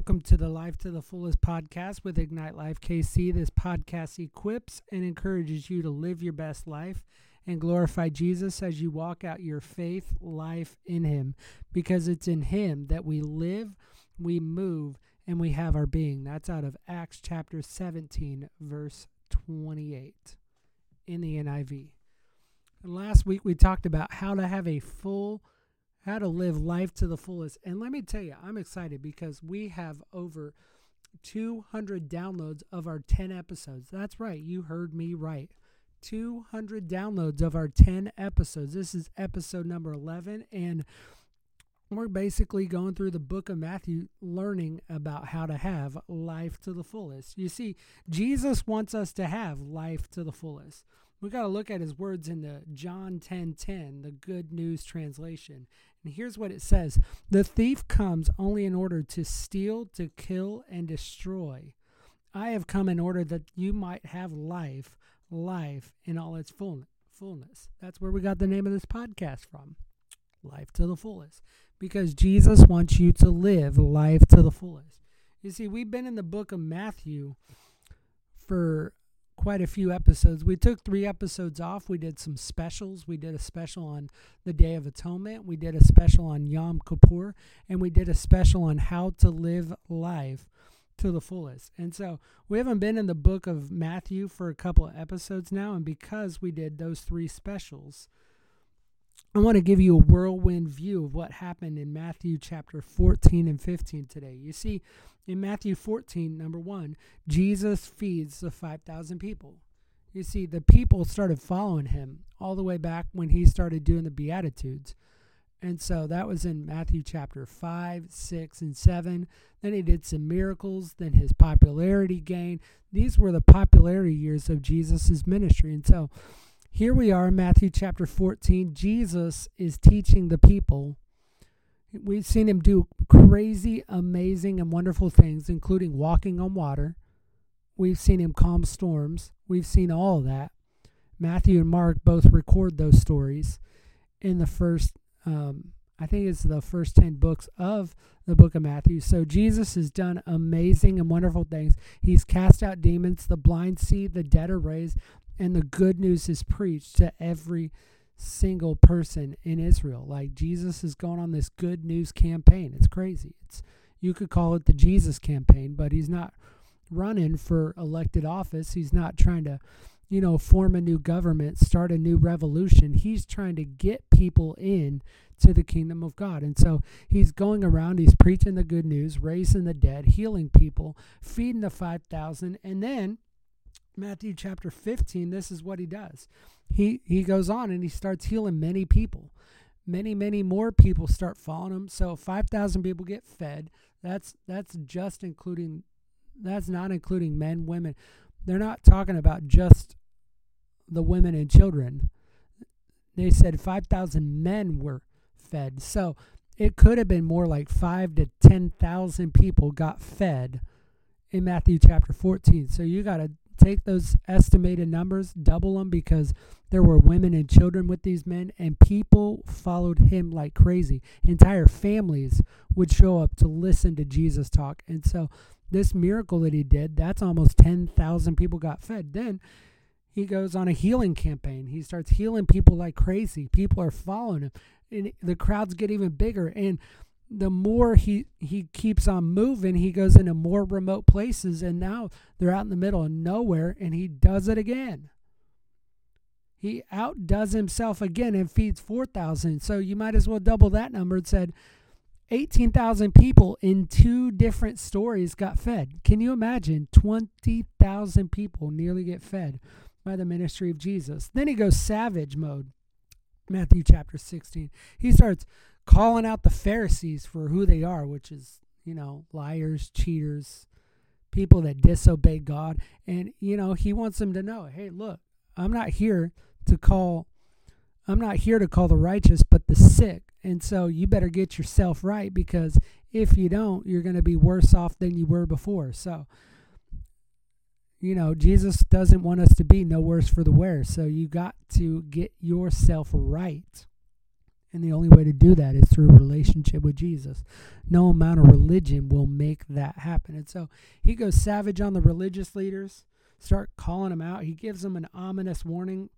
Welcome to the Life to the Fullest podcast with Ignite Life KC. This podcast equips and encourages you to live your best life and glorify Jesus as you walk out your faith life in Him because it's in Him that we live, we move, and we have our being. That's out of Acts chapter 17, verse 28 in the NIV. And last week we talked about how to have a full how to live life to the fullest. And let me tell you, I'm excited because we have over 200 downloads of our 10 episodes. That's right, you heard me right. 200 downloads of our 10 episodes. This is episode number 11 and we're basically going through the book of Matthew learning about how to have life to the fullest. You see, Jesus wants us to have life to the fullest. We got to look at his words in the John 10:10, 10, 10, the Good News translation. And here's what it says The thief comes only in order to steal, to kill, and destroy. I have come in order that you might have life, life in all its fullness. That's where we got the name of this podcast from Life to the Fullest. Because Jesus wants you to live life to the fullest. You see, we've been in the book of Matthew for quite a few episodes. We took three episodes off. We did some specials. We did a special on the Day of Atonement. We did a special on Yom Kippur. And we did a special on how to live life to the fullest. And so we haven't been in the book of Matthew for a couple of episodes now. And because we did those three specials, I want to give you a whirlwind view of what happened in Matthew chapter 14 and 15 today. You see, in Matthew 14, number one, Jesus feeds the 5,000 people. You see, the people started following him all the way back when he started doing the Beatitudes. And so that was in Matthew chapter 5, 6, and 7. Then he did some miracles. Then his popularity gained. These were the popularity years of Jesus' ministry. And so here we are in Matthew chapter 14. Jesus is teaching the people. We've seen him do crazy, amazing, and wonderful things, including walking on water. We've seen him calm storms. We've seen all that. Matthew and Mark both record those stories in the first, um, I think it's the first 10 books of the book of Matthew. So Jesus has done amazing and wonderful things. He's cast out demons, the blind see, the dead are raised, and the good news is preached to every single person in Israel. Like Jesus is going on this good news campaign. It's crazy. It's you could call it the Jesus campaign, but he's not running for elected office. He's not trying to, you know, form a new government, start a new revolution. He's trying to get people in to the kingdom of God. And so he's going around, he's preaching the good news, raising the dead, healing people, feeding the 5,000, and then Matthew chapter 15, this is what he does. He he goes on and he starts healing many people. Many, many more people start following him. So 5,000 people get fed. That's that's just including that's not including men, women. They're not talking about just the women and children. They said 5,000 men were fed. So it could have been more like 5 to 10,000 people got fed in Matthew chapter 14. So you got to take those estimated numbers, double them because there were women and children with these men, and people followed him like crazy. Entire families would show up to listen to Jesus talk. And so, this miracle that he did, that's almost 10,000 people got fed. Then he goes on a healing campaign. He starts healing people like crazy. People are following him, and the crowds get even bigger. And the more he he keeps on moving, he goes into more remote places, and now they're out in the middle of nowhere, and he does it again. He outdoes himself again and feeds four thousand. So you might as well double that number and said eighteen thousand people in two different stories got fed. Can you imagine? Twenty thousand people nearly get fed by the ministry of Jesus. Then he goes savage mode. Matthew chapter 16. He starts calling out the Pharisees for who they are, which is, you know, liars, cheaters, people that disobey God. And, you know, he wants them to know hey, look, I'm not here to call. I'm not here to call the righteous, but the sick. And so you better get yourself right because if you don't, you're going to be worse off than you were before. So, you know, Jesus doesn't want us to be no worse for the wear. So you got to get yourself right. And the only way to do that is through relationship with Jesus. No amount of religion will make that happen. And so he goes savage on the religious leaders, start calling them out. He gives them an ominous warning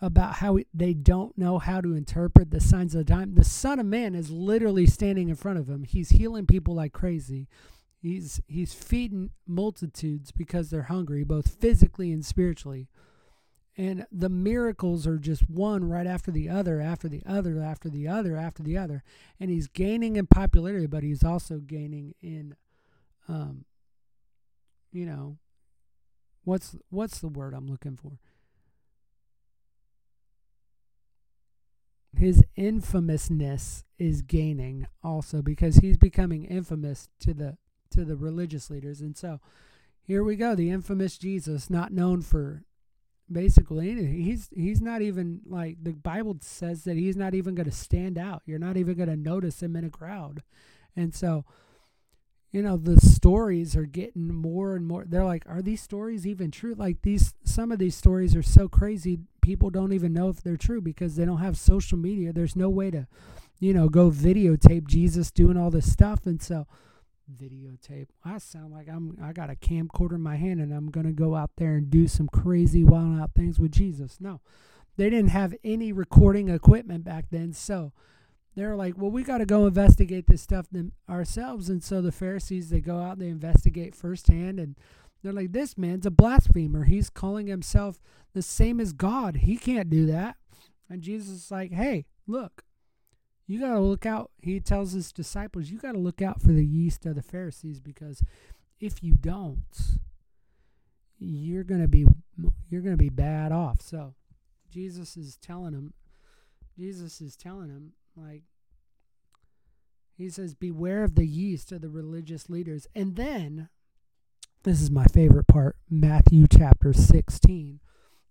about how they don't know how to interpret the signs of the time. The Son of Man is literally standing in front of him. He's healing people like crazy. He's he's feeding multitudes because they're hungry, both physically and spiritually. And the miracles are just one right after the other, after the other, after the other, after the other. And he's gaining in popularity, but he's also gaining in, um, you know, what's what's the word I'm looking for? His infamousness is gaining also because he's becoming infamous to the to the religious leaders. And so here we go, the infamous Jesus, not known for basically anything. He's he's not even like the Bible says that he's not even going to stand out. You're not even going to notice him in a crowd. And so you know the stories are getting more and more they're like are these stories even true like these some of these stories are so crazy people don't even know if they're true because they don't have social media there's no way to you know go videotape jesus doing all this stuff and so videotape. I sound like I'm I got a camcorder in my hand and I'm going to go out there and do some crazy wild out things with Jesus. No. They didn't have any recording equipment back then, so they're like, "Well, we got to go investigate this stuff them ourselves." And so the Pharisees they go out, they investigate firsthand and they're like, "This man's a blasphemer. He's calling himself the same as God. He can't do that." And Jesus is like, "Hey, look, you got to look out. He tells his disciples, you got to look out for the yeast of the Pharisees because if you don't, you're going to be you're going to be bad off. So Jesus is telling him Jesus is telling him like he says beware of the yeast of the religious leaders. And then this is my favorite part, Matthew chapter 16.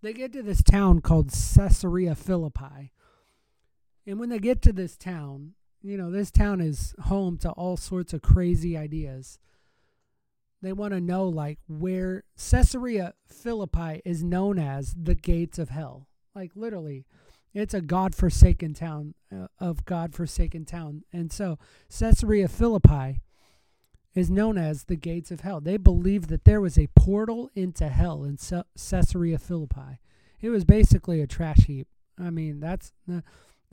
They get to this town called Caesarea Philippi and when they get to this town, you know, this town is home to all sorts of crazy ideas. They want to know, like, where Caesarea Philippi is known as the gates of hell. Like, literally, it's a God-forsaken town uh, of God-forsaken town. And so, Caesarea Philippi is known as the gates of hell. They believed that there was a portal into hell in Caesarea Philippi. It was basically a trash heap. I mean, that's. Uh,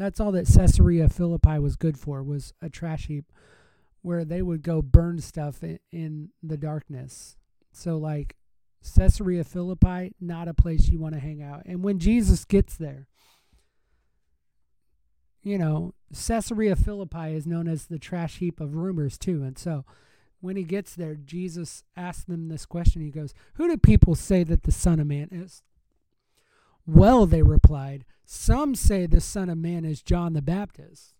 that's all that Caesarea Philippi was good for was a trash heap where they would go burn stuff in, in the darkness. So like Caesarea Philippi, not a place you want to hang out. And when Jesus gets there, you know, Caesarea Philippi is known as the trash heap of rumors too. And so when he gets there, Jesus asks them this question. He goes, Who do people say that the Son of Man is? Well, they replied, some say the Son of Man is John the Baptist.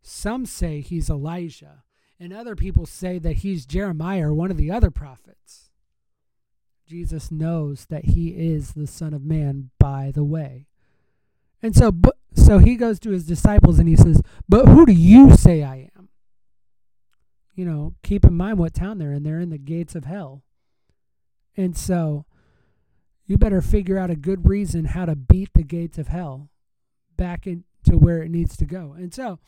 Some say he's Elijah. And other people say that he's Jeremiah or one of the other prophets. Jesus knows that he is the Son of Man by the way. And so, so he goes to his disciples and he says, But who do you say I am? You know, keep in mind what town they're in. They're in the gates of hell. And so you better figure out a good reason how to beat the gates of hell back into where it needs to go. And so,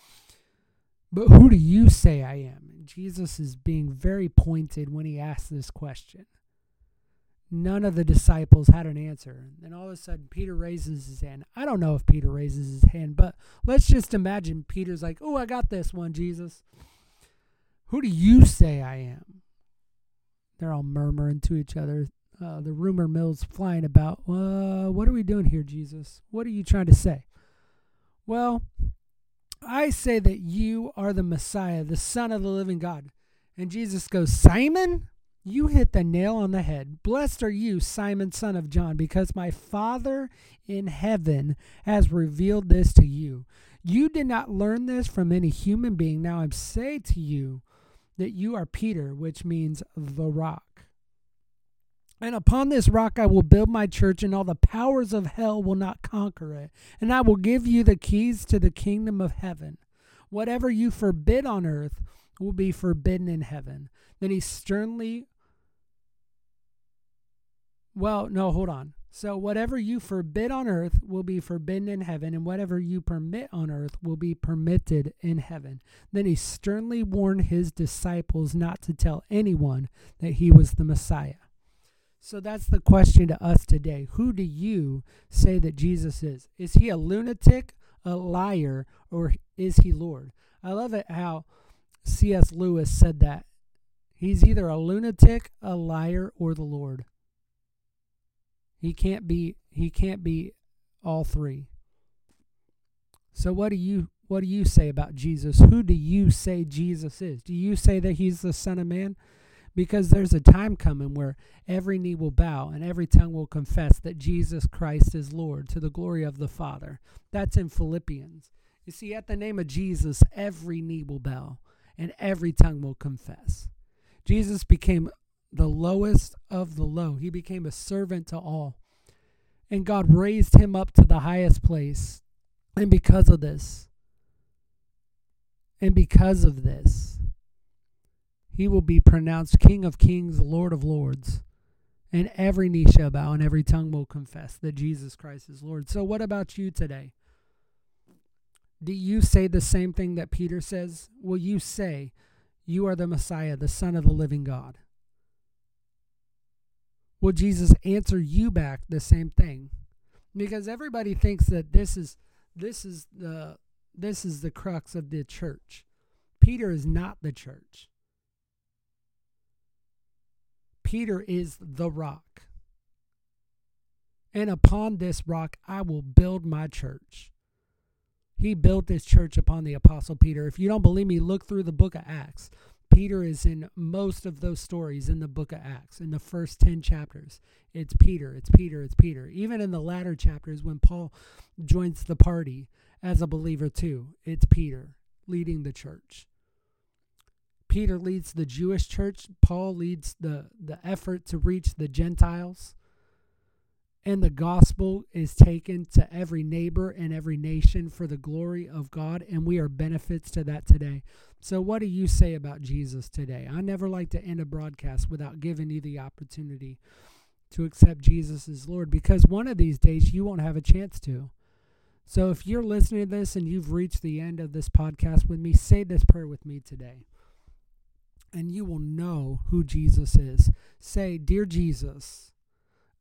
but who do you say I am? Jesus is being very pointed when he asks this question. None of the disciples had an answer. And all of a sudden, Peter raises his hand. I don't know if Peter raises his hand, but let's just imagine Peter's like, Oh, I got this one, Jesus. Who do you say I am? They're all murmuring to each other, uh, the rumor mill's flying about. Uh, what are we doing here, Jesus? What are you trying to say? Well, I say that you are the Messiah, the Son of the living God. And Jesus goes, Simon, you hit the nail on the head. Blessed are you, Simon, son of John, because my Father in heaven has revealed this to you. You did not learn this from any human being. Now I say to you that you are Peter, which means the rock. And upon this rock I will build my church, and all the powers of hell will not conquer it. And I will give you the keys to the kingdom of heaven. Whatever you forbid on earth will be forbidden in heaven. Then he sternly. Well, no, hold on. So, whatever you forbid on earth will be forbidden in heaven, and whatever you permit on earth will be permitted in heaven. Then he sternly warned his disciples not to tell anyone that he was the Messiah. So, that's the question to us today. Who do you say that Jesus is? Is he a lunatic, a liar, or is he Lord? I love it how C.S. Lewis said that. He's either a lunatic, a liar, or the Lord. He can't be he can't be all three. So what do you what do you say about Jesus? Who do you say Jesus is? Do you say that he's the son of man? Because there's a time coming where every knee will bow and every tongue will confess that Jesus Christ is Lord to the glory of the Father. That's in Philippians. You see, at the name of Jesus, every knee will bow and every tongue will confess. Jesus became the lowest of the low. He became a servant to all. And God raised him up to the highest place. And because of this, and because of this, he will be pronounced King of Kings, Lord of Lords. And every knee shall bow and every tongue will confess that Jesus Christ is Lord. So, what about you today? Do you say the same thing that Peter says? Will you say, You are the Messiah, the Son of the living God? will Jesus answer you back the same thing? Because everybody thinks that this is this is the this is the crux of the church. Peter is not the church. Peter is the rock. And upon this rock I will build my church. He built this church upon the apostle Peter. If you don't believe me, look through the book of Acts. Peter is in most of those stories in the book of Acts, in the first 10 chapters. It's Peter, it's Peter, it's Peter. Even in the latter chapters, when Paul joins the party as a believer too, it's Peter leading the church. Peter leads the Jewish church, Paul leads the, the effort to reach the Gentiles and the gospel is taken to every neighbor and every nation for the glory of God, and we are benefits to that today. So, what do you say about Jesus today? I never like to end a broadcast without giving you the opportunity to accept Jesus as Lord because one of these days you won't have a chance to. So, if you're listening to this and you've reached the end of this podcast with me, say this prayer with me today. And you will know who Jesus is. Say, Dear Jesus,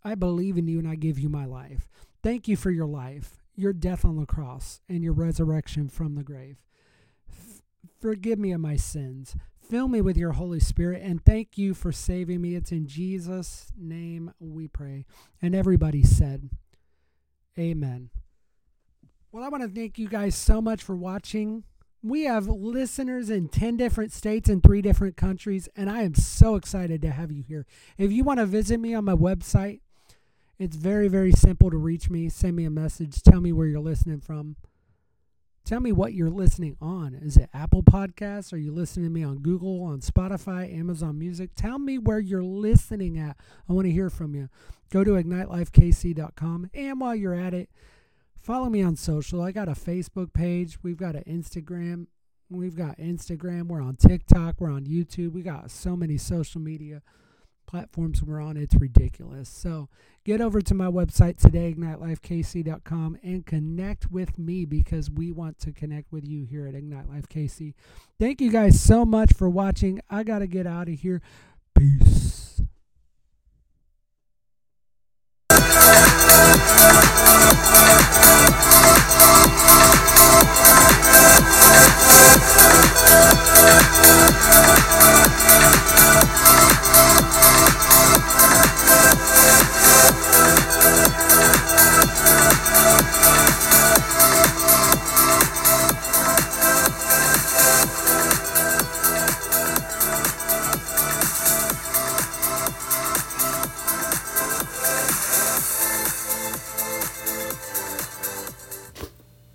I believe in you and I give you my life. Thank you for your life, your death on the cross, and your resurrection from the grave. Forgive me of my sins. Fill me with your Holy Spirit and thank you for saving me. It's in Jesus' name we pray. And everybody said, Amen. Well, I want to thank you guys so much for watching. We have listeners in 10 different states and three different countries, and I am so excited to have you here. If you want to visit me on my website, it's very, very simple to reach me. Send me a message. Tell me where you're listening from. Tell me what you're listening on. Is it Apple Podcasts? Are you listening to me on Google, on Spotify, Amazon Music? Tell me where you're listening at. I want to hear from you. Go to ignitelifekc.com. And while you're at it, follow me on social. I got a Facebook page. We've got an Instagram. We've got Instagram. We're on TikTok. We're on YouTube. We got so many social media platforms we're on. It's ridiculous. So get over to my website today, ignitelifekc.com, and connect with me because we want to connect with you here at Ignite Life KC. Thank you guys so much for watching. I got to get out of here. Peace.